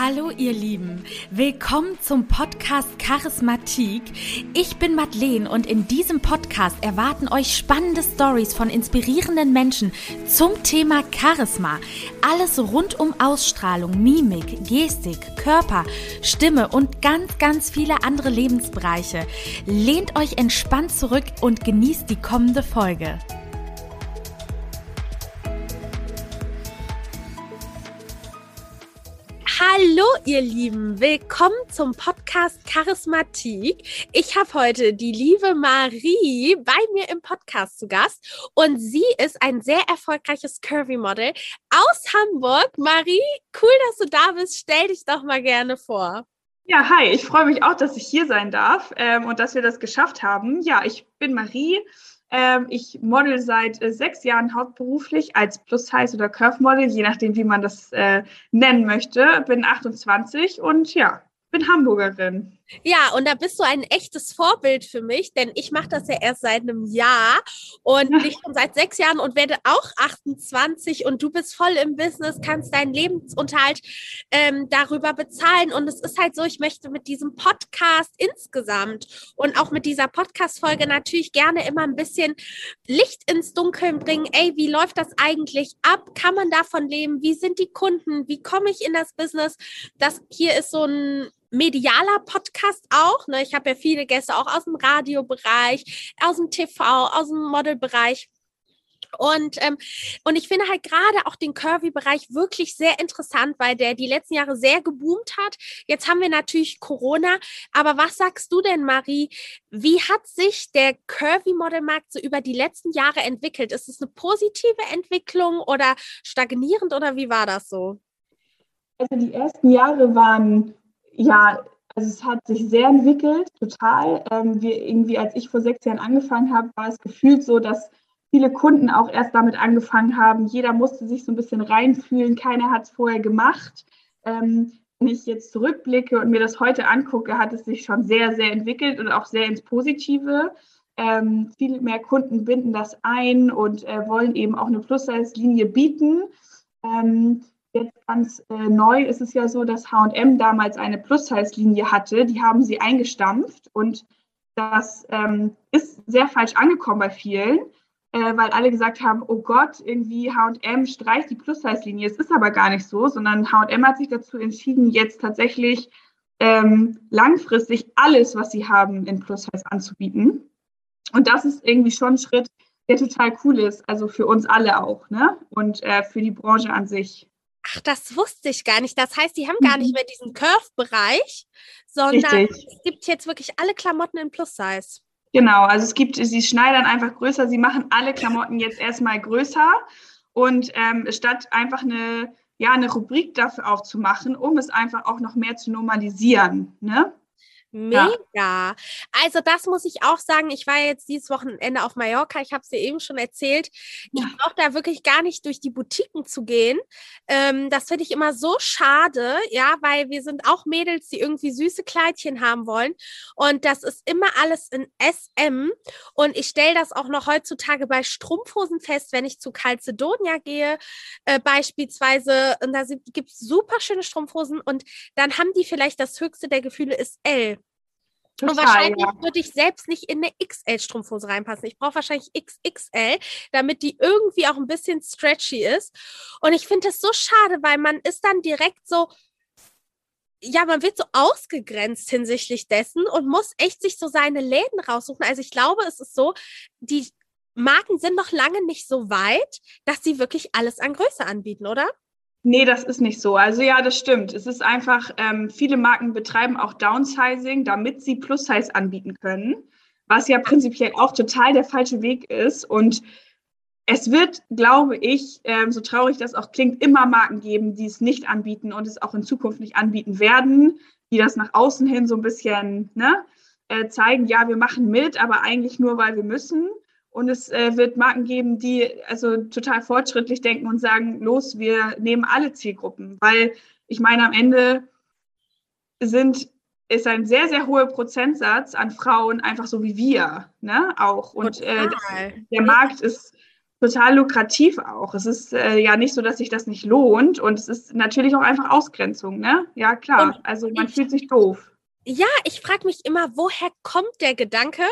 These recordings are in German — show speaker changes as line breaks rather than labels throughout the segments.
Hallo ihr Lieben, willkommen zum Podcast Charismatik. Ich bin Madeleine und in diesem Podcast erwarten euch spannende Stories von inspirierenden Menschen zum Thema Charisma. Alles rund um Ausstrahlung, Mimik, Gestik, Körper, Stimme und ganz, ganz viele andere Lebensbereiche. Lehnt euch entspannt zurück und genießt die kommende Folge. Hallo ihr Lieben, willkommen zum Podcast Charismatik. Ich habe heute die liebe Marie bei mir im Podcast zu Gast und sie ist ein sehr erfolgreiches Curvy-Model aus Hamburg. Marie, cool, dass du da bist. Stell dich doch mal gerne vor.
Ja, hi, ich freue mich auch, dass ich hier sein darf ähm, und dass wir das geschafft haben. Ja, ich bin Marie, ähm, ich model seit äh, sechs Jahren hauptberuflich als Plus-Size oder Curve-Model, je nachdem, wie man das äh, nennen möchte. Bin 28 und ja, bin Hamburgerin.
Ja, und da bist du ein echtes Vorbild für mich, denn ich mache das ja erst seit einem Jahr und ja. ich schon seit sechs Jahren und werde auch 28 und du bist voll im Business, kannst deinen Lebensunterhalt ähm, darüber bezahlen. Und es ist halt so, ich möchte mit diesem Podcast insgesamt und auch mit dieser Podcast-Folge natürlich gerne immer ein bisschen Licht ins Dunkeln bringen. Ey, wie läuft das eigentlich ab? Kann man davon leben? Wie sind die Kunden? Wie komme ich in das Business? Das hier ist so ein medialer Podcast auch. Ne? Ich habe ja viele Gäste auch aus dem Radiobereich, aus dem TV, aus dem Modelbereich. Und, ähm, und ich finde halt gerade auch den Curvy-Bereich wirklich sehr interessant, weil der die letzten Jahre sehr geboomt hat. Jetzt haben wir natürlich Corona. Aber was sagst du denn, Marie? Wie hat sich der Curvy-Modelmarkt so über die letzten Jahre entwickelt? Ist es eine positive Entwicklung oder stagnierend oder wie war das so?
Also die ersten Jahre waren ja, also es hat sich sehr entwickelt, total. Ähm, wir irgendwie, als ich vor sechs Jahren angefangen habe, war es gefühlt so, dass viele Kunden auch erst damit angefangen haben. Jeder musste sich so ein bisschen reinfühlen, keiner hat es vorher gemacht. Ähm, wenn ich jetzt zurückblicke und mir das heute angucke, hat es sich schon sehr, sehr entwickelt und auch sehr ins Positive. Ähm, viel mehr Kunden binden das ein und äh, wollen eben auch eine Plus-Size-Linie bieten. Ähm, Jetzt ganz äh, neu ist es ja so, dass HM damals eine Plus-Size-Linie hatte. Die haben sie eingestampft und das ähm, ist sehr falsch angekommen bei vielen, äh, weil alle gesagt haben, oh Gott, irgendwie HM streicht die Plus-Size-Linie. Es ist aber gar nicht so, sondern HM hat sich dazu entschieden, jetzt tatsächlich ähm, langfristig alles, was sie haben, in Plus-Size anzubieten. Und das ist irgendwie schon ein Schritt, der total cool ist, also für uns alle auch, ne? Und äh, für die Branche an sich.
Ach, das wusste ich gar nicht. Das heißt, die haben gar nicht mhm. mehr diesen Curve-Bereich, sondern Richtig. es gibt jetzt wirklich alle Klamotten in Plus-Size.
Genau, also es gibt, sie schneidern einfach größer, sie machen alle Klamotten jetzt erstmal größer und ähm, statt einfach eine, ja, eine Rubrik dafür aufzumachen, um es einfach auch noch mehr zu normalisieren. Ne?
Mega. Ja. Also das muss ich auch sagen. Ich war jetzt dieses Wochenende auf Mallorca. Ich habe es dir eben schon erzählt. Ich ja. brauche da wirklich gar nicht durch die Boutiquen zu gehen. Ähm, das finde ich immer so schade, ja, weil wir sind auch Mädels, die irgendwie süße Kleidchen haben wollen. Und das ist immer alles in SM. Und ich stelle das auch noch heutzutage bei Strumpfhosen fest, wenn ich zu Calcedonia gehe, äh, beispielsweise. Und da gibt es super schöne Strumpfhosen. Und dann haben die vielleicht das höchste der Gefühle ist L. Total, und wahrscheinlich ja. würde ich selbst nicht in eine XL-Strumpfhose reinpassen. Ich brauche wahrscheinlich XXL, damit die irgendwie auch ein bisschen stretchy ist. Und ich finde das so schade, weil man ist dann direkt so, ja, man wird so ausgegrenzt hinsichtlich dessen und muss echt sich so seine Läden raussuchen. Also ich glaube, es ist so, die Marken sind noch lange nicht so weit, dass sie wirklich alles an Größe anbieten, oder?
Nee, das ist nicht so. Also ja, das stimmt. Es ist einfach, ähm, viele Marken betreiben auch Downsizing, damit sie Plus-Size anbieten können, was ja prinzipiell auch total der falsche Weg ist. Und es wird, glaube ich, ähm, so traurig das auch klingt, immer Marken geben, die es nicht anbieten und es auch in Zukunft nicht anbieten werden, die das nach außen hin so ein bisschen ne, äh, zeigen, ja, wir machen mit, aber eigentlich nur, weil wir müssen. Und es äh, wird Marken geben, die also total fortschrittlich denken und sagen, los, wir nehmen alle Zielgruppen. Weil ich meine, am Ende sind, ist ein sehr, sehr hoher Prozentsatz an Frauen einfach so wie wir, ne, auch. Und äh, der Markt ist total lukrativ auch. Es ist äh, ja nicht so, dass sich das nicht lohnt und es ist natürlich auch einfach Ausgrenzung, ne? Ja, klar. Und also man fühlt sich doof.
Ja, ich frage mich immer, woher kommt der Gedanke?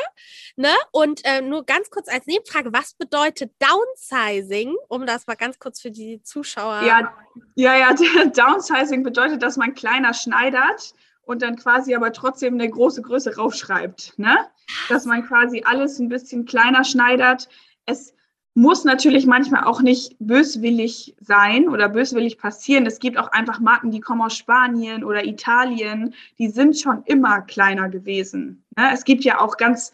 Ne? Und äh, nur ganz kurz als Nebenfrage, was bedeutet Downsizing? Um das mal ganz kurz für die Zuschauer.
Ja, ja, ja Downsizing bedeutet, dass man kleiner schneidert und dann quasi aber trotzdem eine große Größe raufschreibt. Ne? Dass man quasi alles ein bisschen kleiner schneidert. Es muss natürlich manchmal auch nicht böswillig sein oder böswillig passieren. Es gibt auch einfach Marken, die kommen aus Spanien oder Italien, die sind schon immer kleiner gewesen. Ne? Es gibt ja auch ganz,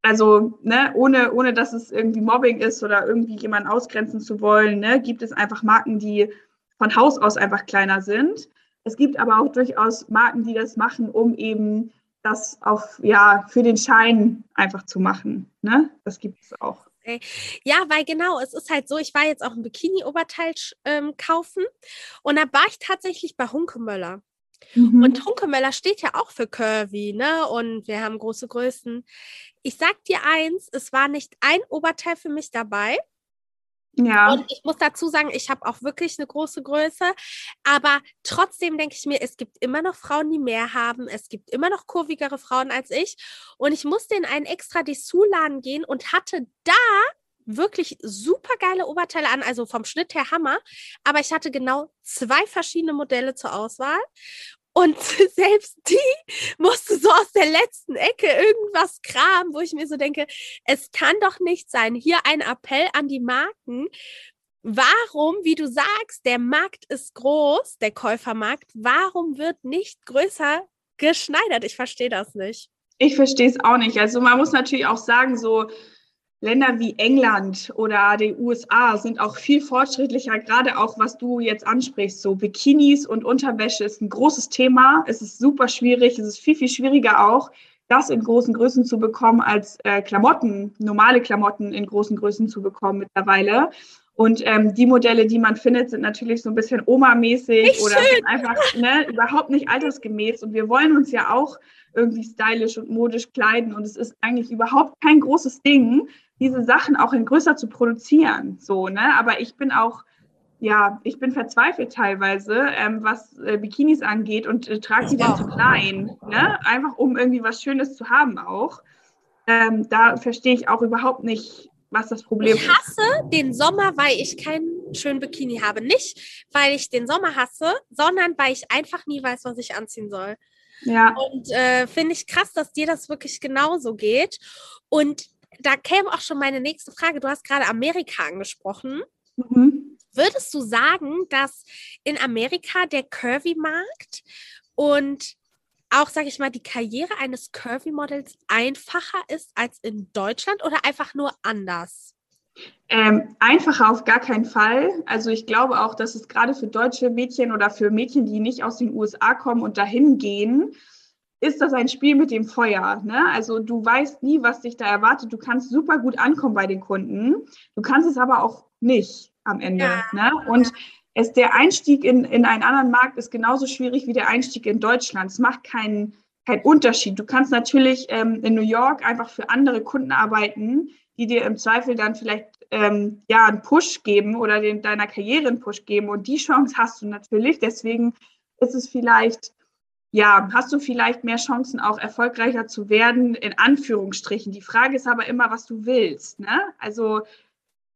also ne, ohne, ohne dass es irgendwie Mobbing ist oder irgendwie jemanden ausgrenzen zu wollen, ne, gibt es einfach Marken, die von Haus aus einfach kleiner sind. Es gibt aber auch durchaus Marken, die das machen, um eben das auf, ja, für den Schein einfach zu machen. Ne? Das gibt es auch.
Ja, weil genau, es ist halt so, ich war jetzt auch ein Bikini-Oberteil ähm, kaufen und da war ich tatsächlich bei Hunkemöller. Mhm. Und Hunkemöller steht ja auch für Curvy, ne? Und wir haben große Größen. Ich sag dir eins, es war nicht ein Oberteil für mich dabei. Ja. Und ich muss dazu sagen, ich habe auch wirklich eine große Größe. Aber trotzdem denke ich mir, es gibt immer noch Frauen, die mehr haben. Es gibt immer noch kurvigere Frauen als ich. Und ich musste in einen extra Dessous-Laden gehen und hatte da wirklich super geile Oberteile an, also vom Schnitt her Hammer. Aber ich hatte genau zwei verschiedene Modelle zur Auswahl. Und selbst die musste so aus der letzten Ecke irgendwas kramen, wo ich mir so denke, es kann doch nicht sein. Hier ein Appell an die Marken. Warum, wie du sagst, der Markt ist groß, der Käufermarkt, warum wird nicht größer geschneidert? Ich verstehe das nicht.
Ich verstehe es auch nicht. Also man muss natürlich auch sagen, so Länder wie England oder die USA sind auch viel fortschrittlicher, gerade auch was du jetzt ansprichst. So Bikinis und Unterwäsche ist ein großes Thema. Es ist super schwierig. Es ist viel, viel schwieriger auch, das in großen Größen zu bekommen, als äh, Klamotten, normale Klamotten in großen Größen zu bekommen mittlerweile. Und ähm, die Modelle, die man findet, sind natürlich so ein bisschen Oma-mäßig oder sind einfach ne, überhaupt nicht altersgemäß. Und wir wollen uns ja auch irgendwie stylisch und modisch kleiden. Und es ist eigentlich überhaupt kein großes Ding, diese Sachen auch in größer zu produzieren. So, ne? Aber ich bin auch, ja, ich bin verzweifelt teilweise, ähm, was äh, Bikinis angeht und äh, trage sie dann zu klein. Ne? Einfach um irgendwie was Schönes zu haben auch. Ähm, da verstehe ich auch überhaupt nicht, was das Problem
ist. Ich hasse den Sommer, weil ich keinen schönen Bikini habe. Nicht, weil ich den Sommer hasse, sondern weil ich einfach nie weiß, was ich anziehen soll. Ja. Und äh, finde ich krass, dass dir das wirklich genauso geht. Und da käme auch schon meine nächste Frage. Du hast gerade Amerika angesprochen. Mhm. Würdest du sagen, dass in Amerika der Curvy-Markt und auch, sage ich mal, die Karriere eines Curvy-Models einfacher ist als in Deutschland oder einfach nur anders?
Ähm, einfacher auf gar keinen Fall. Also ich glaube auch, dass es gerade für deutsche Mädchen oder für Mädchen, die nicht aus den USA kommen und dahin gehen, ist das ein Spiel mit dem Feuer. Ne? Also du weißt nie, was dich da erwartet. Du kannst super gut ankommen bei den Kunden. Du kannst es aber auch nicht am Ende. Ja. Ne? Und es, der Einstieg in, in einen anderen Markt ist genauso schwierig wie der Einstieg in Deutschland. Es macht keinen keinen Unterschied. Du kannst natürlich ähm, in New York einfach für andere Kunden arbeiten, die dir im Zweifel dann vielleicht ähm, ja einen Push geben oder den, deiner Karriere einen Push geben. Und die Chance hast du natürlich. Deswegen ist es vielleicht ja, hast du vielleicht mehr Chancen, auch erfolgreicher zu werden, in Anführungsstrichen. Die Frage ist aber immer, was du willst. Ne? Also,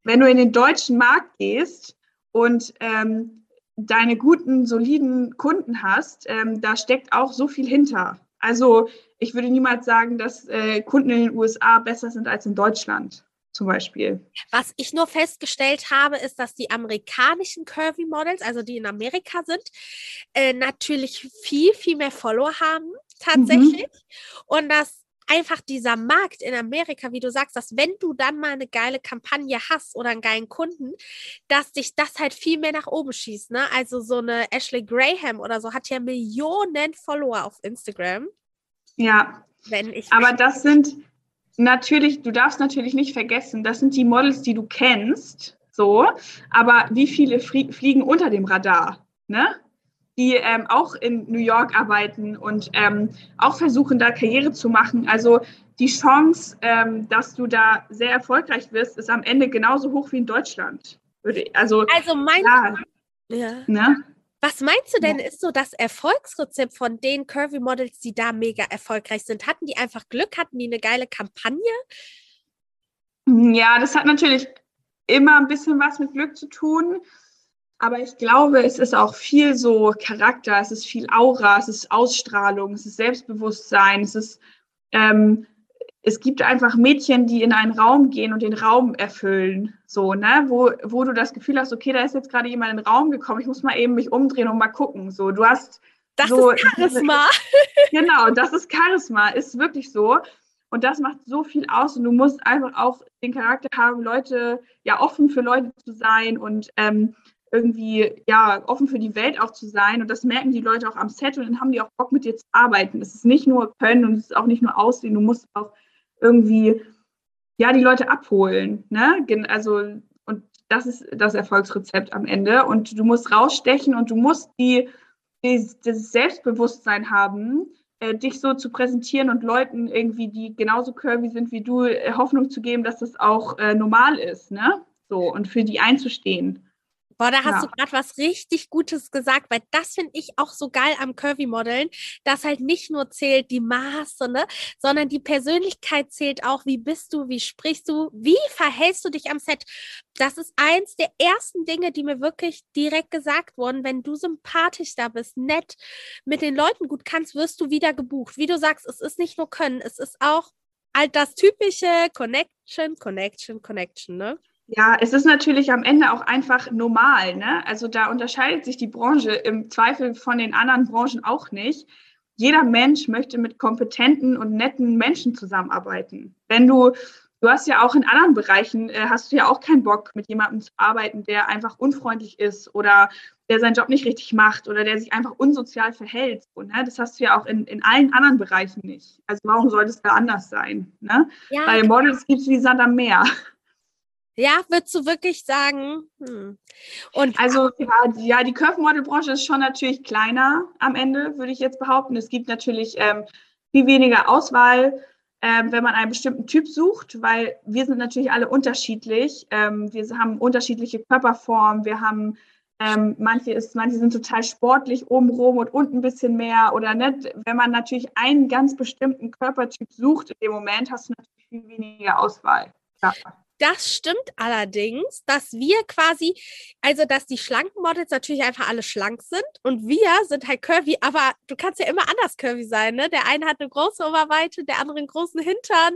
wenn du in den deutschen Markt gehst und ähm, deine guten, soliden Kunden hast, ähm, da steckt auch so viel hinter. Also, ich würde niemals sagen, dass äh, Kunden in den USA besser sind als in Deutschland zum Beispiel.
Was ich nur festgestellt habe, ist, dass die amerikanischen Curvy Models, also die in Amerika sind, äh, natürlich viel, viel mehr Follower haben, tatsächlich. Mhm. Und dass einfach dieser Markt in Amerika, wie du sagst, dass wenn du dann mal eine geile Kampagne hast oder einen geilen Kunden, dass dich das halt viel mehr nach oben schießt. Ne? Also so eine Ashley Graham oder so hat ja Millionen Follower auf Instagram.
Ja. Wenn ich aber das sind, natürlich, du darfst natürlich nicht vergessen, das sind die Models, die du kennst, so, aber wie viele fliegen unter dem Radar, ne? Die ähm, auch in New York arbeiten und ähm, auch versuchen, da Karriere zu machen. Also die Chance, ähm, dass du da sehr erfolgreich wirst, ist am Ende genauso hoch wie in Deutschland. Also,
also meinst, ja, ja. Ne? Was meinst du denn, ja. ist so das Erfolgsrezept von den Curvy Models, die da mega erfolgreich sind? Hatten die einfach Glück? Hatten die eine geile Kampagne?
Ja, das hat natürlich immer ein bisschen was mit Glück zu tun. Aber ich glaube, es ist auch viel so Charakter, es ist viel Aura, es ist Ausstrahlung, es ist Selbstbewusstsein, es ist, ähm, es gibt einfach Mädchen, die in einen Raum gehen und den Raum erfüllen, so, ne, wo, wo du das Gefühl hast, okay, da ist jetzt gerade jemand in den Raum gekommen, ich muss mal eben mich umdrehen und mal gucken, so, du hast
das
so,
ist Charisma.
genau, das ist Charisma, ist wirklich so. Und das macht so viel aus und du musst einfach auch den Charakter haben, Leute, ja, offen für Leute zu sein und ähm, irgendwie ja offen für die Welt auch zu sein. Und das merken die Leute auch am Set und dann haben die auch Bock mit dir zu arbeiten. Es ist nicht nur Können und es ist auch nicht nur Aussehen, du musst auch irgendwie ja die Leute abholen. Ne? Also und das ist das Erfolgsrezept am Ende. Und du musst rausstechen und du musst die, die das Selbstbewusstsein haben, äh, dich so zu präsentieren und Leuten irgendwie, die genauso curvy sind wie du, äh, Hoffnung zu geben, dass das auch äh, normal ist, ne? So und für die einzustehen.
Boah, da hast ja. du gerade was richtig Gutes gesagt, weil das finde ich auch so geil am Curvy-Modeln, dass halt nicht nur zählt die Maße, ne, sondern die Persönlichkeit zählt auch. Wie bist du, wie sprichst du, wie verhältst du dich am Set? Das ist eins der ersten Dinge, die mir wirklich direkt gesagt wurden. Wenn du sympathisch da bist, nett, mit den Leuten gut kannst, wirst du wieder gebucht. Wie du sagst, es ist nicht nur Können, es ist auch halt das typische Connection, Connection, Connection, ne?
Ja, es ist natürlich am Ende auch einfach normal. Ne? Also da unterscheidet sich die Branche im Zweifel von den anderen Branchen auch nicht. Jeder Mensch möchte mit kompetenten und netten Menschen zusammenarbeiten. Wenn du, du hast ja auch in anderen Bereichen, äh, hast du ja auch keinen Bock, mit jemandem zu arbeiten, der einfach unfreundlich ist oder der seinen Job nicht richtig macht oder der sich einfach unsozial verhält. Und, ne, das hast du ja auch in, in allen anderen Bereichen nicht. Also warum sollte es da anders sein? Ne? Ja, Bei Models gibt es wie Sand am Meer.
Ja, würdest du wirklich sagen? Hm.
Und also ja, ja die Curve-Model-Branche ist schon natürlich kleiner am Ende, würde ich jetzt behaupten. Es gibt natürlich ähm, viel weniger Auswahl, ähm, wenn man einen bestimmten Typ sucht, weil wir sind natürlich alle unterschiedlich. Ähm, wir haben unterschiedliche Körperformen, wir haben ähm, manche, ist, manche sind total sportlich, oben rum und unten ein bisschen mehr oder nicht. Wenn man natürlich einen ganz bestimmten Körpertyp sucht in dem Moment, hast du natürlich viel weniger Auswahl. Ja.
Das stimmt allerdings, dass wir quasi, also dass die schlanken Models natürlich einfach alle schlank sind und wir sind halt curvy, aber du kannst ja immer anders curvy sein, ne? Der eine hat eine große Oberweite, der andere einen großen Hintern.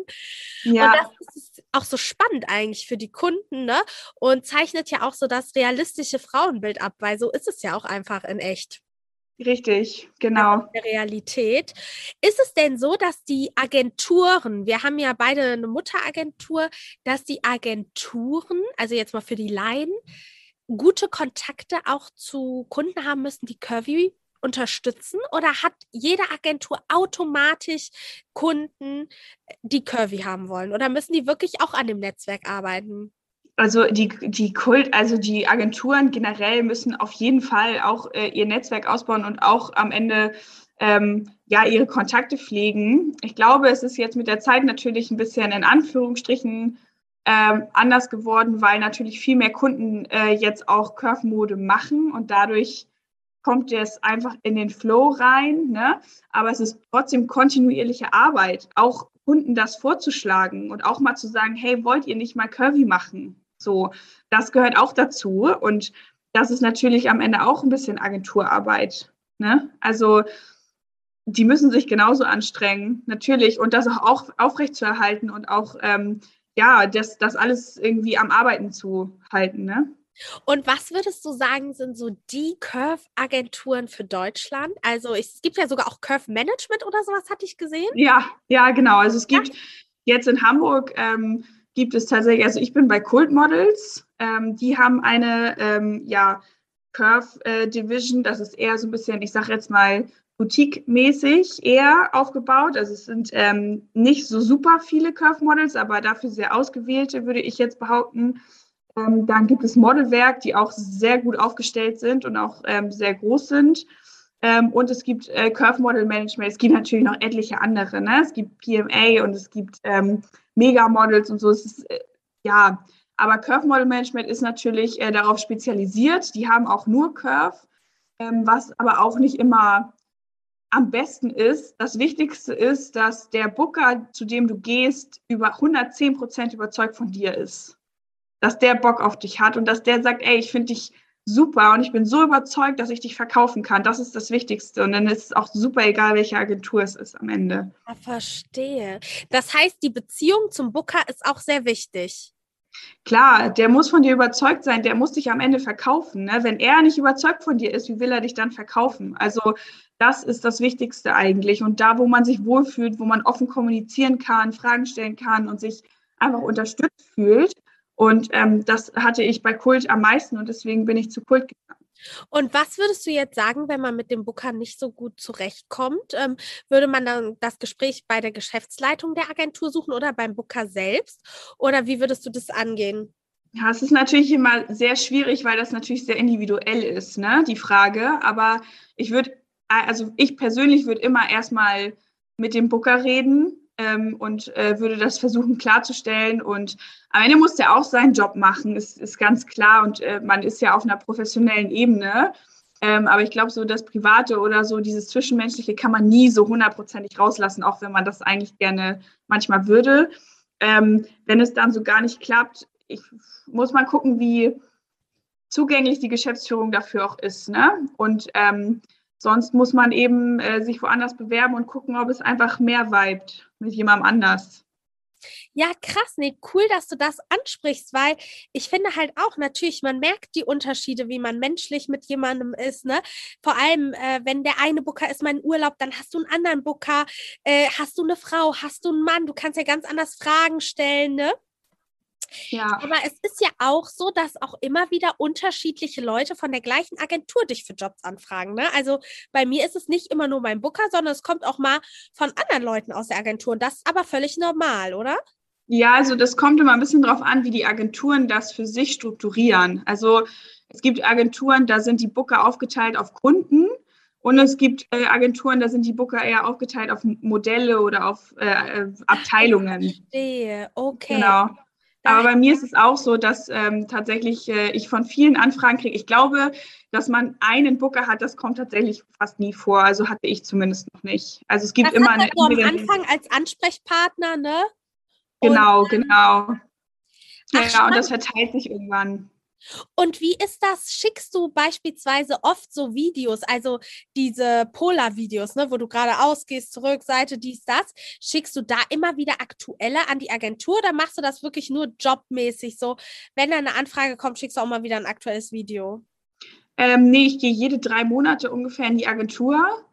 Ja. Und das ist auch so spannend eigentlich für die Kunden, ne? Und zeichnet ja auch so das realistische Frauenbild ab, weil so ist es ja auch einfach in echt.
Richtig, genau.
Der Realität. Ist es denn so, dass die Agenturen, wir haben ja beide eine Mutteragentur, dass die Agenturen, also jetzt mal für die Laien, gute Kontakte auch zu Kunden haben müssen, die Curvy unterstützen? Oder hat jede Agentur automatisch Kunden, die Curvy haben wollen? Oder müssen die wirklich auch an dem Netzwerk arbeiten?
Also die, die Kult, also die Agenturen generell müssen auf jeden Fall auch äh, ihr Netzwerk ausbauen und auch am Ende ähm, ja ihre Kontakte pflegen. Ich glaube, es ist jetzt mit der Zeit natürlich ein bisschen in Anführungsstrichen ähm, anders geworden, weil natürlich viel mehr Kunden äh, jetzt auch Curve-Mode machen und dadurch kommt es einfach in den Flow rein. Ne? Aber es ist trotzdem kontinuierliche Arbeit, auch Kunden das vorzuschlagen und auch mal zu sagen, hey, wollt ihr nicht mal Curvy machen? So, das gehört auch dazu. Und das ist natürlich am Ende auch ein bisschen Agenturarbeit. Ne? Also die müssen sich genauso anstrengen, natürlich, und das auch aufrechtzuerhalten und auch ähm, ja, das, das alles irgendwie am Arbeiten zu halten. Ne?
Und was würdest du sagen, sind so die Curve-Agenturen für Deutschland? Also es gibt ja sogar auch Curve Management oder sowas, hatte ich gesehen.
Ja, ja, genau. Also es gibt ja. jetzt in Hamburg ähm, gibt es tatsächlich, also ich bin bei Cult Models, ähm, die haben eine ähm, ja, Curve äh, Division, das ist eher so ein bisschen, ich sage jetzt mal, boutique-mäßig eher aufgebaut. Also es sind ähm, nicht so super viele Curve Models, aber dafür sehr ausgewählte, würde ich jetzt behaupten. Ähm, dann gibt es Modelwerk, die auch sehr gut aufgestellt sind und auch ähm, sehr groß sind. Ähm, und es gibt äh, Curve Model Management. Es gibt natürlich noch etliche andere. Ne? Es gibt PMA und es gibt ähm, Mega Models und so. Es ist, äh, ja, aber Curve Model Management ist natürlich äh, darauf spezialisiert. Die haben auch nur Curve, ähm, was aber auch nicht immer am besten ist. Das Wichtigste ist, dass der Booker, zu dem du gehst, über 110 Prozent überzeugt von dir ist. Dass der Bock auf dich hat und dass der sagt, ey, ich finde dich super und ich bin so überzeugt, dass ich dich verkaufen kann. Das ist das Wichtigste. Und dann ist es auch super egal, welche Agentur es ist am Ende.
Ja, verstehe. Das heißt, die Beziehung zum Booker ist auch sehr wichtig.
Klar, der muss von dir überzeugt sein, der muss dich am Ende verkaufen. Ne? Wenn er nicht überzeugt von dir ist, wie will er dich dann verkaufen? Also das ist das Wichtigste eigentlich. Und da, wo man sich wohlfühlt, wo man offen kommunizieren kann, Fragen stellen kann und sich einfach unterstützt fühlt. Und ähm, das hatte ich bei Kult am meisten und deswegen bin ich zu Kult gegangen.
Und was würdest du jetzt sagen, wenn man mit dem Booker nicht so gut zurechtkommt? Ähm, würde man dann das Gespräch bei der Geschäftsleitung der Agentur suchen oder beim Booker selbst? Oder wie würdest du das angehen?
Ja, es ist natürlich immer sehr schwierig, weil das natürlich sehr individuell ist, ne, die Frage. Aber ich würde also ich persönlich würde immer erstmal mit dem Booker reden ähm, und äh, würde das versuchen klarzustellen. Und am Ende muss der auch seinen Job machen, ist, ist ganz klar. Und äh, man ist ja auf einer professionellen Ebene. Ähm, aber ich glaube, so das Private oder so dieses Zwischenmenschliche kann man nie so hundertprozentig rauslassen, auch wenn man das eigentlich gerne manchmal würde. Ähm, wenn es dann so gar nicht klappt, ich, muss man gucken, wie zugänglich die Geschäftsführung dafür auch ist. Ne? Und ähm, Sonst muss man eben äh, sich woanders bewerben und gucken, ob es einfach mehr vibet mit jemandem anders.
Ja, krass, nee, cool, dass du das ansprichst, weil ich finde halt auch natürlich, man merkt die Unterschiede, wie man menschlich mit jemandem ist, ne? Vor allem, äh, wenn der eine Booker ist mein Urlaub, dann hast du einen anderen Booker, äh, hast du eine Frau, hast du einen Mann, du kannst ja ganz anders Fragen stellen, ne? Ja. Aber es ist ja auch so, dass auch immer wieder unterschiedliche Leute von der gleichen Agentur dich für Jobs anfragen. Ne? Also bei mir ist es nicht immer nur mein Booker, sondern es kommt auch mal von anderen Leuten aus der Agentur. Und das ist aber völlig normal, oder?
Ja, also das kommt immer ein bisschen darauf an, wie die Agenturen das für sich strukturieren. Also es gibt Agenturen, da sind die Booker aufgeteilt auf Kunden. Und es gibt äh, Agenturen, da sind die Booker eher aufgeteilt auf Modelle oder auf äh, äh Abteilungen. Ich
verstehe, okay.
Genau. Aber bei mir ist es auch so, dass ähm, tatsächlich äh, ich von vielen Anfragen kriege. Ich glaube, dass man einen Booker hat, das kommt tatsächlich fast nie vor. Also hatte ich zumindest noch nicht. Also es gibt das immer eine.
Am Anfang als Ansprechpartner, ne?
Genau, und, genau. Ach, ja, und das verteilt sich irgendwann.
Und wie ist das? Schickst du beispielsweise oft so Videos, also diese Polar-Videos, ne, wo du gerade ausgehst, zurück, Seite, dies, das. Schickst du da immer wieder aktuelle an die Agentur oder machst du das wirklich nur jobmäßig so? Wenn da eine Anfrage kommt, schickst du auch mal wieder ein aktuelles Video?
Ähm, nee, ich gehe jede drei Monate ungefähr in die Agentur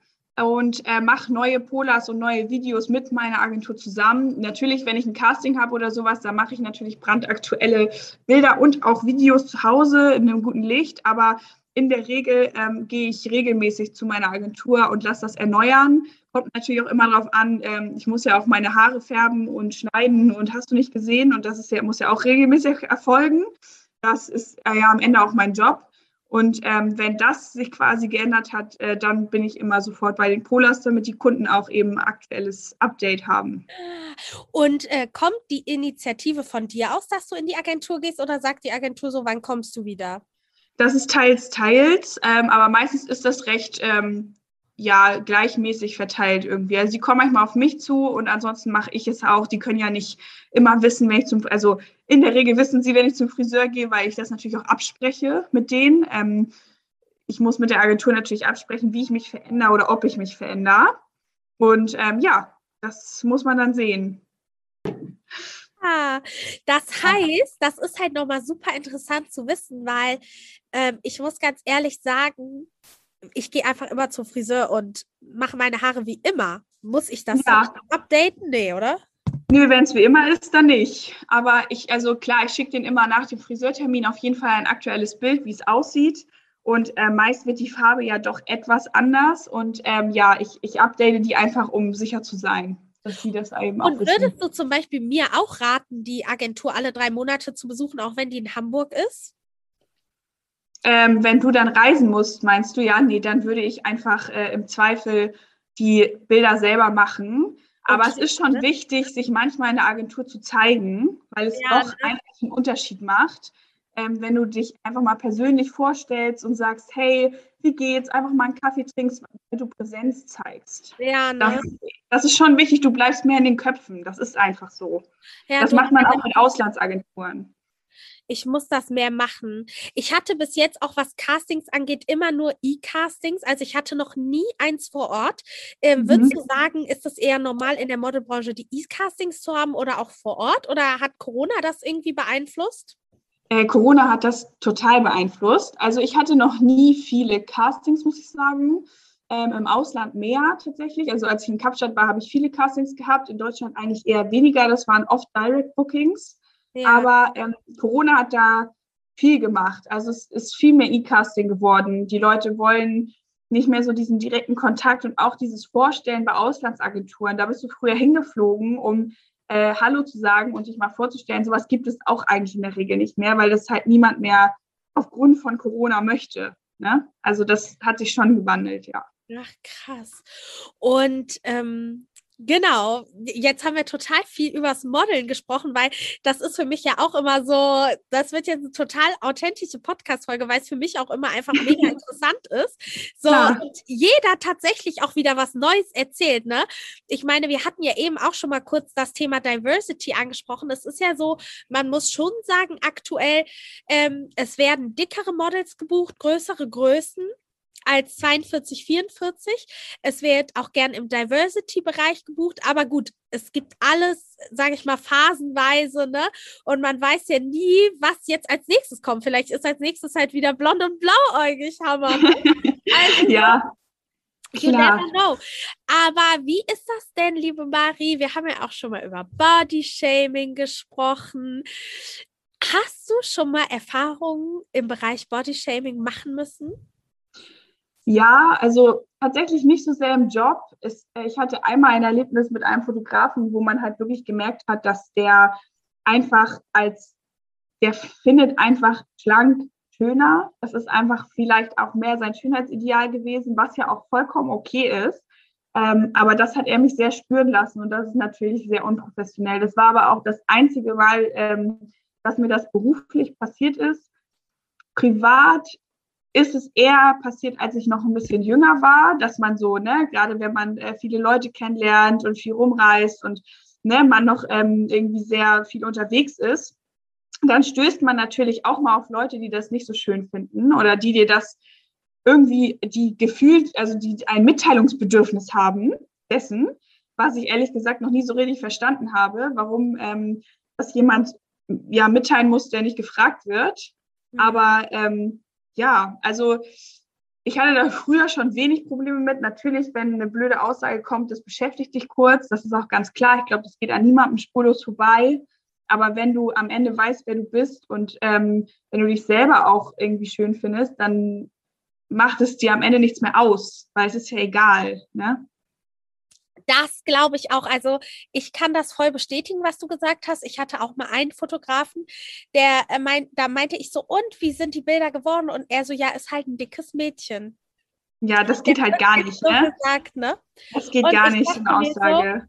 und äh, mache neue Polars und neue Videos mit meiner Agentur zusammen. Natürlich, wenn ich ein Casting habe oder sowas, dann mache ich natürlich brandaktuelle Bilder und auch Videos zu Hause in einem guten Licht. Aber in der Regel ähm, gehe ich regelmäßig zu meiner Agentur und lasse das erneuern. Kommt natürlich auch immer darauf an, ähm, ich muss ja auch meine Haare färben und schneiden und hast du nicht gesehen und das ist ja, muss ja auch regelmäßig erfolgen. Das ist äh, ja am Ende auch mein Job. Und ähm, wenn das sich quasi geändert hat, äh, dann bin ich immer sofort bei den Polars, damit die Kunden auch eben aktuelles Update haben.
Und äh, kommt die Initiative von dir aus, dass du in die Agentur gehst oder sagt die Agentur so, wann kommst du wieder?
Das ist teils, teils, ähm, aber meistens ist das recht ähm, ja gleichmäßig verteilt irgendwie. Also sie kommen manchmal auf mich zu und ansonsten mache ich es auch. Die können ja nicht immer wissen, wenn ich zum, also in der Regel wissen sie, wenn ich zum Friseur gehe, weil ich das natürlich auch abspreche mit denen. Ähm, ich muss mit der Agentur natürlich absprechen, wie ich mich verändere oder ob ich mich verändere. Und ähm, ja, das muss man dann sehen.
Ah, das heißt, das ist halt nochmal super interessant zu wissen, weil ähm, ich muss ganz ehrlich sagen, ich gehe einfach immer zum Friseur und mache meine Haare wie immer. Muss ich das ja. updaten? Nee, oder?
Nö, wenn es wie immer ist, dann nicht. Aber ich, also klar, ich schicke den immer nach dem Friseurtermin auf jeden Fall ein aktuelles Bild, wie es aussieht. Und äh, meist wird die Farbe ja doch etwas anders. Und ähm, ja, ich, ich update die einfach, um sicher zu sein, dass sie das eben
auch Und würdest du zum Beispiel mir auch raten, die Agentur alle drei Monate zu besuchen, auch wenn die in Hamburg ist?
Ähm, wenn du dann reisen musst, meinst du, ja, nee, dann würde ich einfach äh, im Zweifel die Bilder selber machen. Aber okay. es ist schon wichtig, sich manchmal in der Agentur zu zeigen, weil es ja, doch ne? einfach einen Unterschied macht. Ähm, wenn du dich einfach mal persönlich vorstellst und sagst, hey, wie geht's? Einfach mal einen Kaffee trinkst, weil du Präsenz zeigst. Ja, ne? das, das, ist schon wichtig, du bleibst mehr in den Köpfen. Das ist einfach so. Ja, das macht man auch mit Auslandsagenturen
ich muss das mehr machen. Ich hatte bis jetzt auch, was Castings angeht, immer nur E-Castings. Also ich hatte noch nie eins vor Ort. Ähm, mhm. Würdest du sagen, ist das eher normal in der Modelbranche, die E-Castings zu haben oder auch vor Ort? Oder hat Corona das irgendwie beeinflusst?
Äh, Corona hat das total beeinflusst. Also ich hatte noch nie viele Castings, muss ich sagen. Ähm, Im Ausland mehr tatsächlich. Also als ich in Kapstadt war, habe ich viele Castings gehabt. In Deutschland eigentlich eher weniger. Das waren oft Direct Bookings. Ja. Aber ähm, Corona hat da viel gemacht. Also es ist viel mehr E-Casting geworden. Die Leute wollen nicht mehr so diesen direkten Kontakt und auch dieses Vorstellen bei Auslandsagenturen. Da bist du früher hingeflogen, um äh, Hallo zu sagen und dich mal vorzustellen. Sowas gibt es auch eigentlich in der Regel nicht mehr, weil das halt niemand mehr aufgrund von Corona möchte. Ne? Also das hat sich schon gewandelt, ja.
Ach, krass. Und ähm, Genau, jetzt haben wir total viel übers Modeln gesprochen, weil das ist für mich ja auch immer so, das wird jetzt eine total authentische Podcast-Folge, weil es für mich auch immer einfach mega interessant ist. So, ja. und jeder tatsächlich auch wieder was Neues erzählt, ne? Ich meine, wir hatten ja eben auch schon mal kurz das Thema Diversity angesprochen. Es ist ja so, man muss schon sagen, aktuell, ähm, es werden dickere Models gebucht, größere Größen als 42, 44. Es wird auch gern im Diversity-Bereich gebucht, aber gut, es gibt alles, sage ich mal, phasenweise, ne? Und man weiß ja nie, was jetzt als nächstes kommt. Vielleicht ist als nächstes halt wieder blond und blauäugig, Hammer. Ne?
Also, ja.
You Klar. never know. Aber wie ist das denn, liebe Marie? Wir haben ja auch schon mal über Body-Shaming gesprochen. Hast du schon mal Erfahrungen im Bereich Body-Shaming machen müssen?
Ja, also tatsächlich nicht so sehr im Job. Es, äh, ich hatte einmal ein Erlebnis mit einem Fotografen, wo man halt wirklich gemerkt hat, dass der einfach als, der findet einfach schlank schöner. Das ist einfach vielleicht auch mehr sein Schönheitsideal gewesen, was ja auch vollkommen okay ist. Ähm, aber das hat er mich sehr spüren lassen und das ist natürlich sehr unprofessionell. Das war aber auch das einzige Mal, ähm, dass mir das beruflich passiert ist. Privat ist es eher passiert, als ich noch ein bisschen jünger war, dass man so, ne, gerade wenn man äh, viele Leute kennenlernt und viel rumreist und ne, man noch ähm, irgendwie sehr viel unterwegs ist, dann stößt man natürlich auch mal auf Leute, die das nicht so schön finden oder die dir das irgendwie, die gefühlt, also die ein Mitteilungsbedürfnis haben dessen, was ich ehrlich gesagt noch nie so richtig verstanden habe, warum ähm, das jemand ja mitteilen muss, der nicht gefragt wird. Mhm. Aber ähm, ja, also ich hatte da früher schon wenig Probleme mit. Natürlich, wenn eine blöde Aussage kommt, das beschäftigt dich kurz. Das ist auch ganz klar. Ich glaube, das geht an niemandem spurlos vorbei. Aber wenn du am Ende weißt, wer du bist und ähm, wenn du dich selber auch irgendwie schön findest, dann macht es dir am Ende nichts mehr aus, weil es ist ja egal. Ne?
Das glaube ich auch. Also ich kann das voll bestätigen, was du gesagt hast. Ich hatte auch mal einen Fotografen, der äh, meint, da meinte ich so, und wie sind die Bilder geworden? Und er so, ja, ist halt ein dickes Mädchen.
Ja, das geht halt gar nicht, so ne?
Gesagt, ne?
Das geht und gar nicht, so eine Aussage.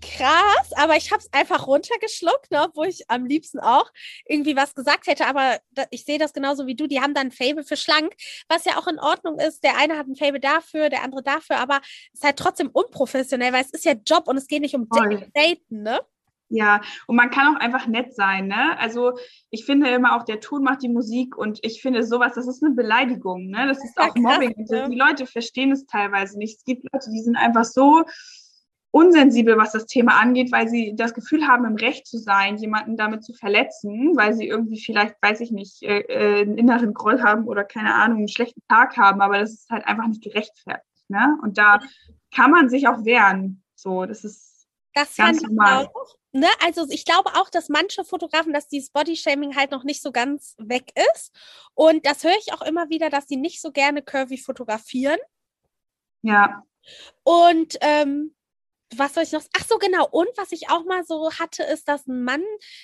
Krass, aber ich habe es einfach runtergeschluckt, ne, wo ich am liebsten auch irgendwie was gesagt hätte. Aber da, ich sehe das genauso wie du. Die haben dann ein Fable für schlank, was ja auch in Ordnung ist. Der eine hat ein Fable dafür, der andere dafür, aber es ist halt trotzdem unprofessionell, weil es ist ja Job und es geht nicht um. Daten, ne?
Ja, und man kann auch einfach nett sein, ne? Also ich finde immer auch, der Ton macht die Musik und ich finde sowas, das ist eine Beleidigung, ne? Das ist auch Mobbing. Krass, ne? Die Leute verstehen es teilweise nicht. Es gibt Leute, die sind einfach so unsensibel, was das Thema angeht, weil sie das Gefühl haben, im Recht zu sein, jemanden damit zu verletzen, weil sie irgendwie vielleicht, weiß ich nicht, äh, äh, einen inneren Groll haben oder keine Ahnung, einen schlechten Tag haben, aber das ist halt einfach nicht gerechtfertigt. Ne? Und da kann man sich auch wehren. So, das ist
das ganz normal. Auch, ne? Also ich glaube auch, dass manche Fotografen, dass dieses Bodyshaming halt noch nicht so ganz weg ist. Und das höre ich auch immer wieder, dass sie nicht so gerne curvy fotografieren.
Ja.
Und ähm, was soll ich noch? Ach so, genau. Und was ich auch mal so hatte, ist, dass ein Mann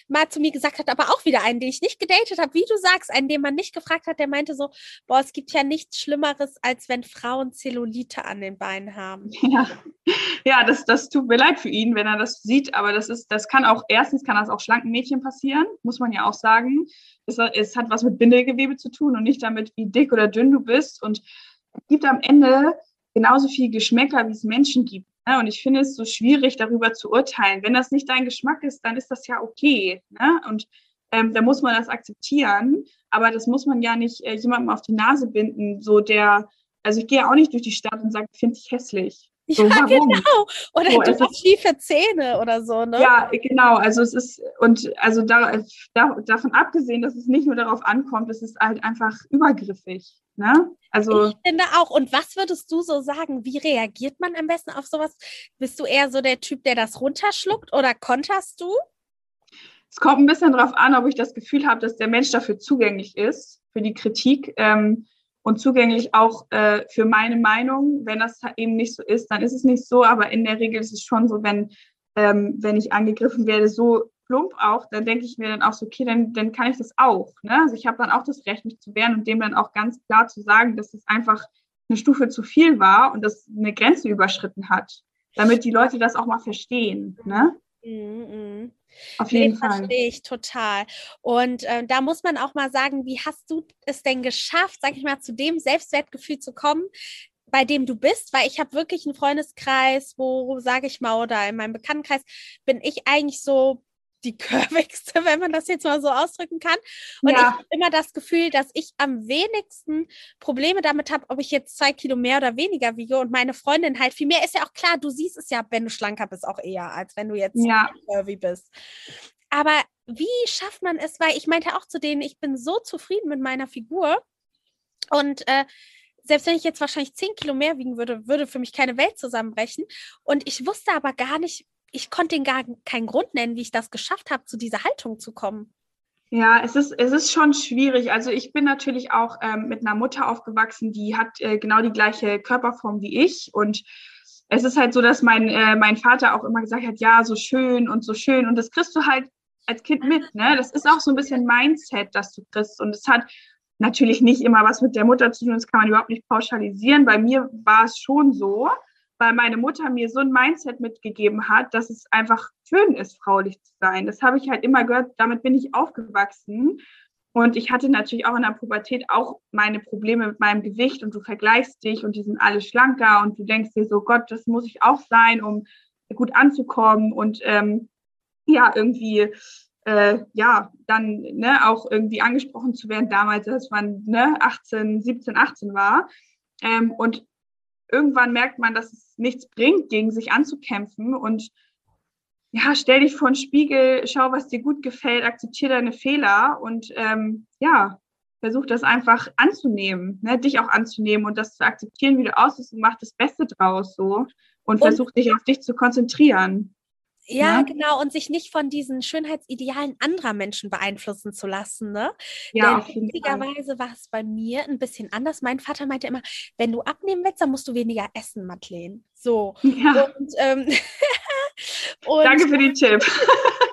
mal zu mir gesagt hat, aber auch wieder einen, den ich nicht gedatet habe, wie du sagst, einen, den man nicht gefragt hat, der meinte so, boah, es gibt ja nichts Schlimmeres, als wenn Frauen Zellulite an den Beinen haben.
Ja, ja das, das tut mir leid für ihn, wenn er das sieht, aber das ist, das kann auch, erstens kann das auch schlanken Mädchen passieren, muss man ja auch sagen. Es, es hat was mit Bindegewebe zu tun und nicht damit, wie dick oder dünn du bist. Und es gibt am Ende genauso viel Geschmäcker, wie es Menschen gibt. Ne? Und ich finde es so schwierig, darüber zu urteilen. Wenn das nicht dein Geschmack ist, dann ist das ja okay. Ne? Und ähm, da muss man das akzeptieren. Aber das muss man ja nicht äh, jemandem auf die Nase binden, so der, also ich gehe auch nicht durch die Stadt und sage, finde ich hässlich. So,
ja, warum? genau. Oder so, du hast schiefe Zähne oder so, ne?
Ja, genau. Also es ist, und also da, da, davon abgesehen, dass es nicht nur darauf ankommt, es ist halt einfach übergriffig. Ne?
Also, ich finde auch. Und was würdest du so sagen? Wie reagiert man am besten auf sowas? Bist du eher so der Typ, der das runterschluckt oder konterst du?
Es kommt ein bisschen darauf an, ob ich das Gefühl habe, dass der Mensch dafür zugänglich ist, für die Kritik ähm, und zugänglich auch äh, für meine Meinung. Wenn das eben nicht so ist, dann ist es nicht so. Aber in der Regel ist es schon so, wenn, ähm, wenn ich angegriffen werde, so plump auch, dann denke ich mir dann auch so, okay, dann, dann kann ich das auch. Ne? Also ich habe dann auch das Recht, mich zu wehren und dem dann auch ganz klar zu sagen, dass es einfach eine Stufe zu viel war und das eine Grenze überschritten hat, damit die Leute das auch mal verstehen. Ne? Mhm.
Auf jeden nee, Fall. Verstehe ich total. Und äh, da muss man auch mal sagen, wie hast du es denn geschafft, sag ich mal, zu dem Selbstwertgefühl zu kommen, bei dem du bist, weil ich habe wirklich einen Freundeskreis, wo, sage ich mal, oder in meinem Bekanntenkreis bin ich eigentlich so die curvigste, wenn man das jetzt mal so ausdrücken kann. Und ja. ich habe immer das Gefühl, dass ich am wenigsten Probleme damit habe, ob ich jetzt zwei Kilo mehr oder weniger wiege und meine Freundin halt viel mehr. Ist ja auch klar, du siehst es ja, wenn du schlanker bist, auch eher, als wenn du jetzt ja. curvy bist. Aber wie schafft man es? Weil ich meinte auch zu denen, ich bin so zufrieden mit meiner Figur und äh, selbst wenn ich jetzt wahrscheinlich zehn Kilo mehr wiegen würde, würde für mich keine Welt zusammenbrechen. Und ich wusste aber gar nicht, ich konnte den gar keinen Grund nennen, wie ich das geschafft habe, zu dieser Haltung zu kommen.
Ja, es ist, es ist schon schwierig. Also ich bin natürlich auch ähm, mit einer Mutter aufgewachsen, die hat äh, genau die gleiche Körperform wie ich. Und es ist halt so, dass mein, äh, mein Vater auch immer gesagt hat, ja, so schön und so schön. Und das kriegst du halt als Kind mit. Ne? Das ist auch so ein bisschen Mindset, das du kriegst. Und es hat natürlich nicht immer was mit der Mutter zu tun, das kann man überhaupt nicht pauschalisieren. Bei mir war es schon so weil meine Mutter mir so ein Mindset mitgegeben hat, dass es einfach schön ist, fraulich zu sein. Das habe ich halt immer gehört, damit bin ich aufgewachsen. Und ich hatte natürlich auch in der Pubertät auch meine Probleme mit meinem Gewicht und du vergleichst dich und die sind alle schlanker und du denkst dir so, Gott, das muss ich auch sein, um gut anzukommen und ähm, ja, irgendwie äh, ja, dann ne, auch irgendwie angesprochen zu werden, damals, als man ne, 18, 17, 18 war. Ähm, und irgendwann merkt man, dass es nichts bringt, gegen sich anzukämpfen und ja, stell dich vor den Spiegel, schau, was dir gut gefällt, akzeptiere deine Fehler und ähm, ja, versuch das einfach anzunehmen, ne, dich auch anzunehmen und das zu akzeptieren, wie du aussiehst und mach das Beste draus so und, und versuch dich auf dich zu konzentrieren.
Ja, ja, genau. Und sich nicht von diesen Schönheitsidealen anderer Menschen beeinflussen zu lassen. Ne? Ja, Denn witzigerweise war es bei mir ein bisschen anders. Mein Vater meinte immer, wenn du abnehmen willst, dann musst du weniger essen, Madeleine. So. Ja. Und, ähm,
und, Danke für den Tipp.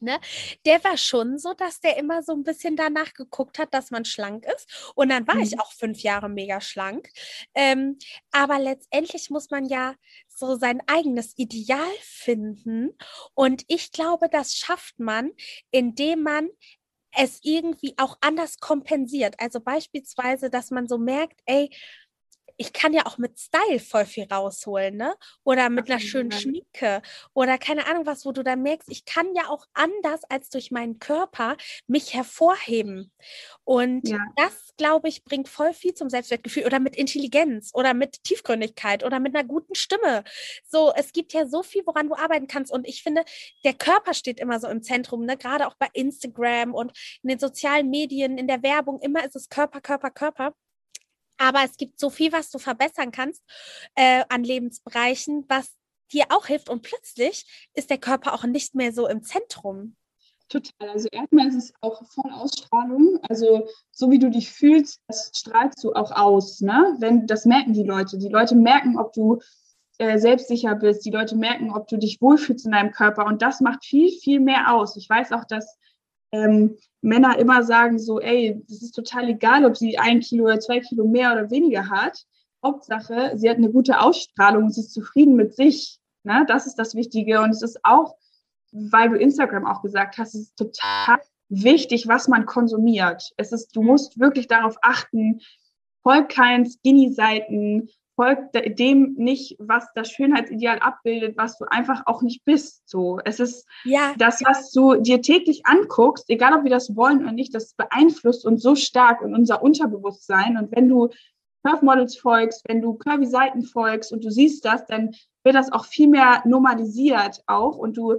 Ne? Der war schon so, dass der immer so ein bisschen danach geguckt hat, dass man schlank ist. Und dann war mhm. ich auch fünf Jahre mega schlank. Ähm, aber letztendlich muss man ja so sein eigenes Ideal finden. Und ich glaube, das schafft man, indem man es irgendwie auch anders kompensiert. Also beispielsweise, dass man so merkt, ey, ich kann ja auch mit Style voll viel rausholen, ne? Oder mit einer schönen Schminke oder keine Ahnung was, wo du dann merkst, ich kann ja auch anders als durch meinen Körper mich hervorheben. Und ja. das, glaube ich, bringt voll viel zum Selbstwertgefühl oder mit Intelligenz oder mit Tiefgründigkeit oder mit einer guten Stimme. So, es gibt ja so viel, woran du arbeiten kannst. Und ich finde, der Körper steht immer so im Zentrum, ne? Gerade auch bei Instagram und in den sozialen Medien, in der Werbung, immer ist es Körper, Körper, Körper. Aber es gibt so viel, was du verbessern kannst äh, an Lebensbereichen, was dir auch hilft. Und plötzlich ist der Körper auch nicht mehr so im Zentrum.
Total. Also erstmal ist es auch von Ausstrahlung. Also so wie du dich fühlst, das strahlst du auch aus. Ne? Wenn, das merken die Leute. Die Leute merken, ob du äh, selbstsicher bist. Die Leute merken, ob du dich wohlfühlst in deinem Körper. Und das macht viel, viel mehr aus. Ich weiß auch, dass ähm, Männer immer sagen so, ey, das ist total egal, ob sie ein Kilo oder zwei Kilo mehr oder weniger hat. Hauptsache, sie hat eine gute Ausstrahlung sie ist zufrieden mit sich. Ne? Das ist das Wichtige. Und es ist auch, weil du Instagram auch gesagt hast, es ist total wichtig, was man konsumiert. Es ist, du musst wirklich darauf achten, folg keinen Skinny-Seiten, folgt dem nicht, was das Schönheitsideal abbildet, was du einfach auch nicht bist. So, es ist ja. das, was du dir täglich anguckst, egal ob wir das wollen oder nicht, das beeinflusst uns so stark in unser Unterbewusstsein. Und wenn du Curve Models folgst, wenn du Curvy Seiten folgst und du siehst das, dann wird das auch viel mehr normalisiert auch und du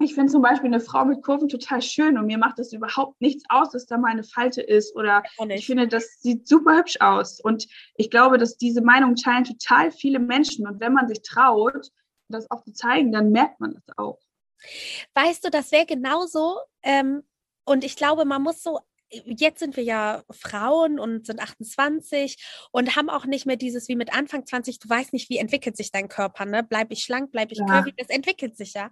ich finde zum Beispiel eine Frau mit Kurven total schön und mir macht das überhaupt nichts aus, dass da mal eine Falte ist oder ich finde, das sieht super hübsch aus. Und ich glaube, dass diese Meinung teilen total viele Menschen. Und wenn man sich traut, das auch zu zeigen, dann merkt man das auch.
Weißt du, das wäre genauso. Ähm, und ich glaube, man muss so jetzt sind wir ja Frauen und sind 28 und haben auch nicht mehr dieses wie mit Anfang 20, du weißt nicht, wie entwickelt sich dein Körper, ne? Bleib ich schlank, bleib ich ja. curvy, das entwickelt sich ja.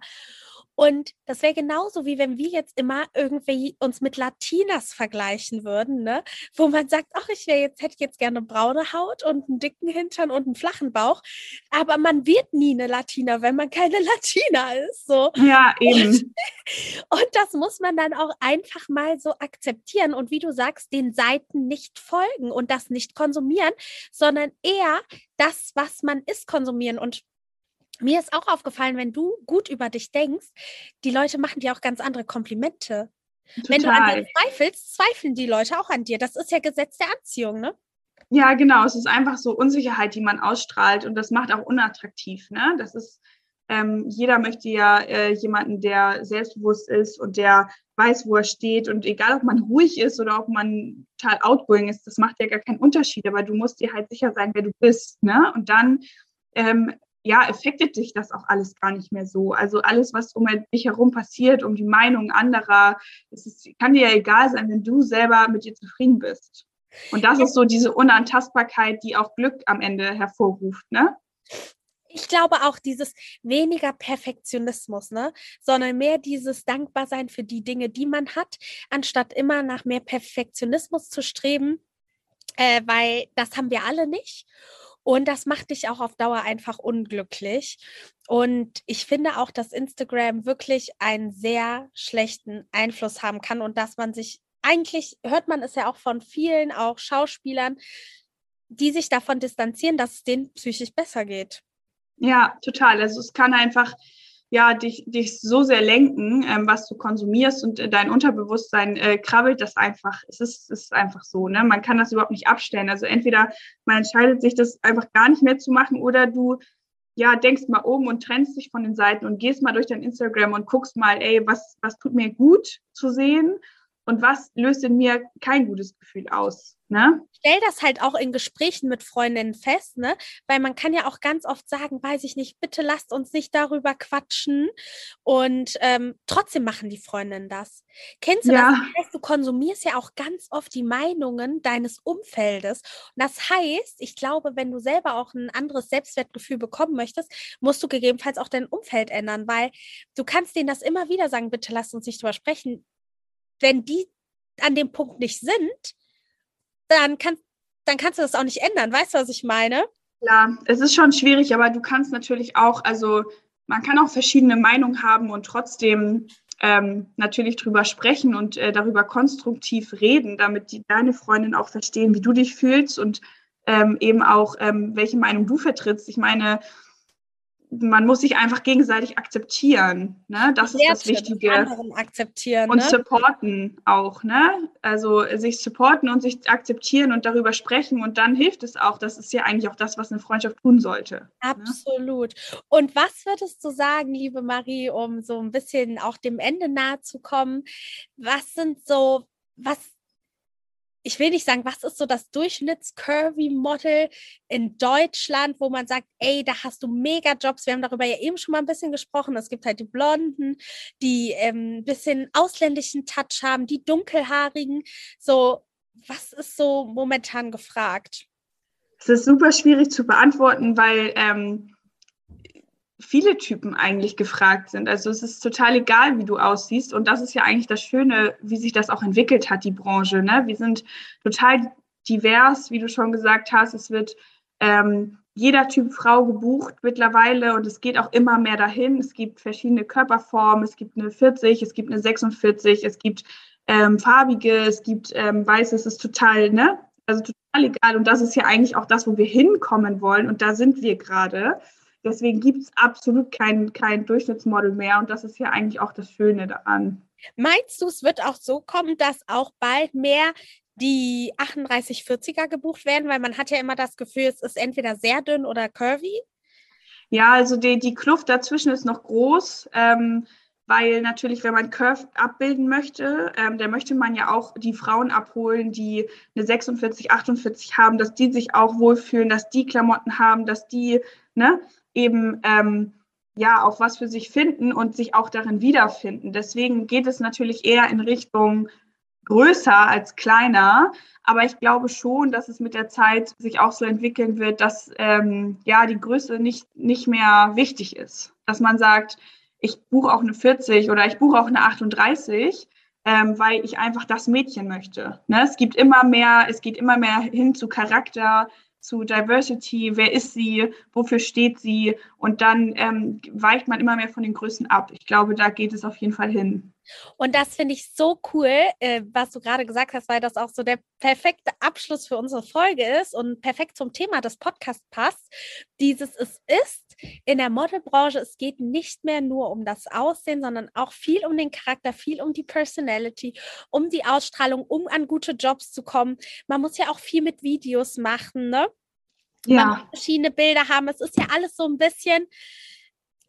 Und das wäre genauso wie wenn wir jetzt immer irgendwie uns mit Latinas vergleichen würden, ne? Wo man sagt, ach, ich wäre jetzt, hätte jetzt gerne braune Haut und einen dicken Hintern und einen flachen Bauch. Aber man wird nie eine Latina, wenn man keine Latina ist. So.
Ja, eben.
Und, und das muss man dann auch einfach mal so akzeptieren und wie du sagst, den Seiten nicht folgen und das nicht konsumieren, sondern eher das, was man ist, konsumieren. Und mir ist auch aufgefallen, wenn du gut über dich denkst, die Leute machen dir auch ganz andere Komplimente. Total. Wenn du an dir zweifelst, zweifeln die Leute auch an dir. Das ist ja Gesetz der Anziehung, ne?
Ja, genau. Es ist einfach so Unsicherheit, die man ausstrahlt und das macht auch unattraktiv. Ne? Das ist, ähm, jeder möchte ja äh, jemanden, der selbstbewusst ist und der weiß, wo er steht. Und egal, ob man ruhig ist oder ob man total outgoing ist, das macht ja gar keinen Unterschied. Aber du musst dir halt sicher sein, wer du bist. Ne? Und dann ähm, ja, affektet dich das auch alles gar nicht mehr so. Also alles, was um dich herum passiert, um die Meinung anderer, es ist, kann dir ja egal sein, wenn du selber mit dir zufrieden bist. Und das ist so diese Unantastbarkeit, die auch Glück am Ende hervorruft, ne?
Ich glaube auch dieses weniger Perfektionismus, ne, sondern mehr dieses Dankbarsein für die Dinge, die man hat, anstatt immer nach mehr Perfektionismus zu streben, äh, weil das haben wir alle nicht. Und das macht dich auch auf Dauer einfach unglücklich. Und ich finde auch, dass Instagram wirklich einen sehr schlechten Einfluss haben kann und dass man sich eigentlich, hört man es ja auch von vielen, auch Schauspielern, die sich davon distanzieren, dass es denen psychisch besser geht.
Ja, total. Also es kann einfach ja, dich, dich so sehr lenken, ähm, was du konsumierst und äh, dein Unterbewusstsein äh, krabbelt das einfach. Es ist, es ist einfach so, ne? Man kann das überhaupt nicht abstellen. Also entweder man entscheidet sich, das einfach gar nicht mehr zu machen oder du ja, denkst mal um und trennst dich von den Seiten und gehst mal durch dein Instagram und guckst mal, ey, was, was tut mir gut zu sehen und was löst in mir kein gutes Gefühl aus. Ne?
Stell das halt auch in Gesprächen mit Freundinnen fest, ne? Weil man kann ja auch ganz oft sagen, weiß ich nicht, bitte lasst uns nicht darüber quatschen. Und ähm, trotzdem machen die Freundinnen das. Kennst du ja. das? heißt, du konsumierst ja auch ganz oft die Meinungen deines Umfeldes. Und das heißt, ich glaube, wenn du selber auch ein anderes Selbstwertgefühl bekommen möchtest, musst du gegebenenfalls auch dein Umfeld ändern, weil du kannst denen das immer wieder sagen, bitte lasst uns nicht drüber sprechen. Wenn die an dem Punkt nicht sind, dann, kann, dann kannst du das auch nicht ändern. Weißt du, was ich meine?
Ja, es ist schon schwierig, aber du kannst natürlich auch, also man kann auch verschiedene Meinungen haben und trotzdem ähm, natürlich drüber sprechen und äh, darüber konstruktiv reden, damit die, deine Freundin auch verstehen, wie du dich fühlst und ähm, eben auch, ähm, welche Meinung du vertrittst. Ich meine, man muss sich einfach gegenseitig akzeptieren. Ne? Das ist das Wichtige.
Akzeptieren.
Und ne? supporten auch. Ne? Also sich supporten und sich akzeptieren und darüber sprechen und dann hilft es auch. Das ist ja eigentlich auch das, was eine Freundschaft tun sollte. Ne?
Absolut. Ne? Und was würdest du sagen, liebe Marie, um so ein bisschen auch dem Ende nahe zu kommen? Was sind so, was ich will nicht sagen, was ist so das Durchschnitts-Curvy-Model in Deutschland, wo man sagt, ey, da hast du mega Jobs. Wir haben darüber ja eben schon mal ein bisschen gesprochen. Es gibt halt die Blonden, die ähm, ein bisschen ausländischen Touch haben, die dunkelhaarigen. So, was ist so momentan gefragt?
Es ist super schwierig zu beantworten, weil ähm, viele Typen eigentlich gefragt sind. Also es ist total egal, wie du aussiehst. Und das ist ja eigentlich das Schöne, wie sich das auch entwickelt hat, die Branche. Ne? Wir sind total divers, wie du schon gesagt hast. Es wird ähm, jeder Typ Frau gebucht mittlerweile und es geht auch immer mehr dahin. Es gibt verschiedene Körperformen, es gibt eine 40, es gibt eine 46, es gibt ähm, farbige, es gibt ähm, weiße, es ist total, ne? Also total egal. Und das ist ja eigentlich auch das, wo wir hinkommen wollen. Und da sind wir gerade. Deswegen gibt es absolut kein, kein Durchschnittsmodel mehr. Und das ist ja eigentlich auch das Schöne daran.
Meinst du, es wird auch so kommen, dass auch bald mehr die 38-40er gebucht werden? Weil man hat ja immer das Gefühl, es ist entweder sehr dünn oder curvy.
Ja, also die, die Kluft dazwischen ist noch groß. Ähm, weil natürlich, wenn man Curve abbilden möchte, ähm, dann möchte man ja auch die Frauen abholen, die eine 46, 48 haben, dass die sich auch wohlfühlen, dass die Klamotten haben, dass die ne, eben ähm, ja auch was für sich finden und sich auch darin wiederfinden. Deswegen geht es natürlich eher in Richtung größer als kleiner. Aber ich glaube schon, dass es mit der Zeit sich auch so entwickeln wird, dass ähm, ja die Größe nicht, nicht mehr wichtig ist. Dass man sagt, ich buche auch eine 40 oder ich buche auch eine 38, ähm, weil ich einfach das Mädchen möchte. Ne? Es gibt immer mehr, es geht immer mehr hin zu Charakter, zu Diversity, wer ist sie, wofür steht sie und dann ähm, weicht man immer mehr von den Größen ab. Ich glaube, da geht es auf jeden Fall hin.
Und das finde ich so cool, äh, was du gerade gesagt hast, weil das auch so der perfekte Abschluss für unsere Folge ist und perfekt zum Thema des Podcasts passt. Dieses Es ist in der Modelbranche, es geht nicht mehr nur um das Aussehen, sondern auch viel um den Charakter, viel um die Personality, um die Ausstrahlung, um an gute Jobs zu kommen. Man muss ja auch viel mit Videos machen, ne? Ja. Man muss verschiedene Bilder haben. Es ist ja alles so ein bisschen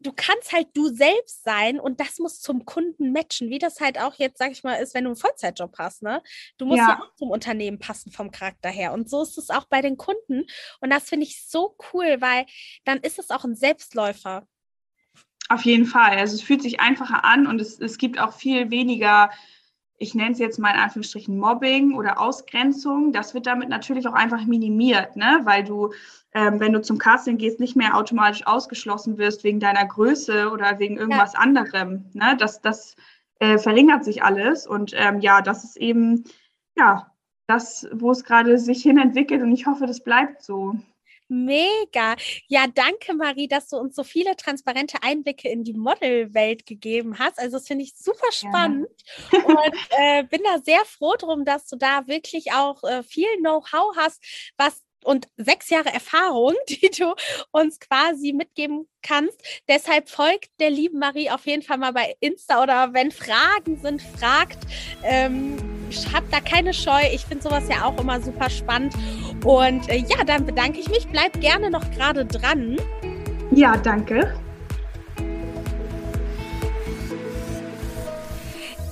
du kannst halt du selbst sein und das muss zum Kunden matchen, wie das halt auch jetzt, sag ich mal, ist, wenn du einen Vollzeitjob hast, ne? Du musst ja. ja auch zum Unternehmen passen vom Charakter her. Und so ist es auch bei den Kunden. Und das finde ich so cool, weil dann ist es auch ein Selbstläufer.
Auf jeden Fall. Also es fühlt sich einfacher an und es, es gibt auch viel weniger ich nenne es jetzt mal in Anführungsstrichen Mobbing oder Ausgrenzung, das wird damit natürlich auch einfach minimiert, ne? weil du, ähm, wenn du zum Casting gehst, nicht mehr automatisch ausgeschlossen wirst wegen deiner Größe oder wegen irgendwas ja. anderem. Ne? Das, das äh, verringert sich alles und ähm, ja, das ist eben, ja, das, wo es gerade sich hin entwickelt und ich hoffe, das bleibt so.
Mega. Ja, danke, Marie, dass du uns so viele transparente Einblicke in die Modelwelt gegeben hast. Also, das finde ich super spannend ja. und äh, bin da sehr froh drum, dass du da wirklich auch äh, viel Know-how hast, was und sechs Jahre Erfahrung, die du uns quasi mitgeben kannst. Deshalb folgt der lieben Marie auf jeden Fall mal bei Insta oder wenn Fragen sind, fragt. Ähm, habt da keine Scheu. Ich finde sowas ja auch immer super spannend. Und äh, ja, dann bedanke ich mich. Bleib gerne noch gerade dran.
Ja, danke.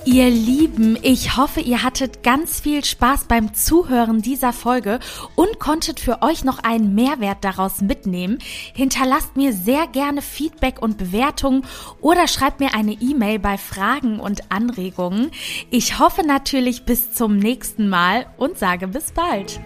Ihr Lieben, ich hoffe, ihr hattet ganz viel Spaß beim Zuhören dieser Folge und konntet für euch noch einen Mehrwert daraus mitnehmen. Hinterlasst mir sehr gerne Feedback und Bewertungen oder schreibt mir eine E-Mail bei Fragen und Anregungen. Ich hoffe natürlich bis zum nächsten Mal und sage bis bald.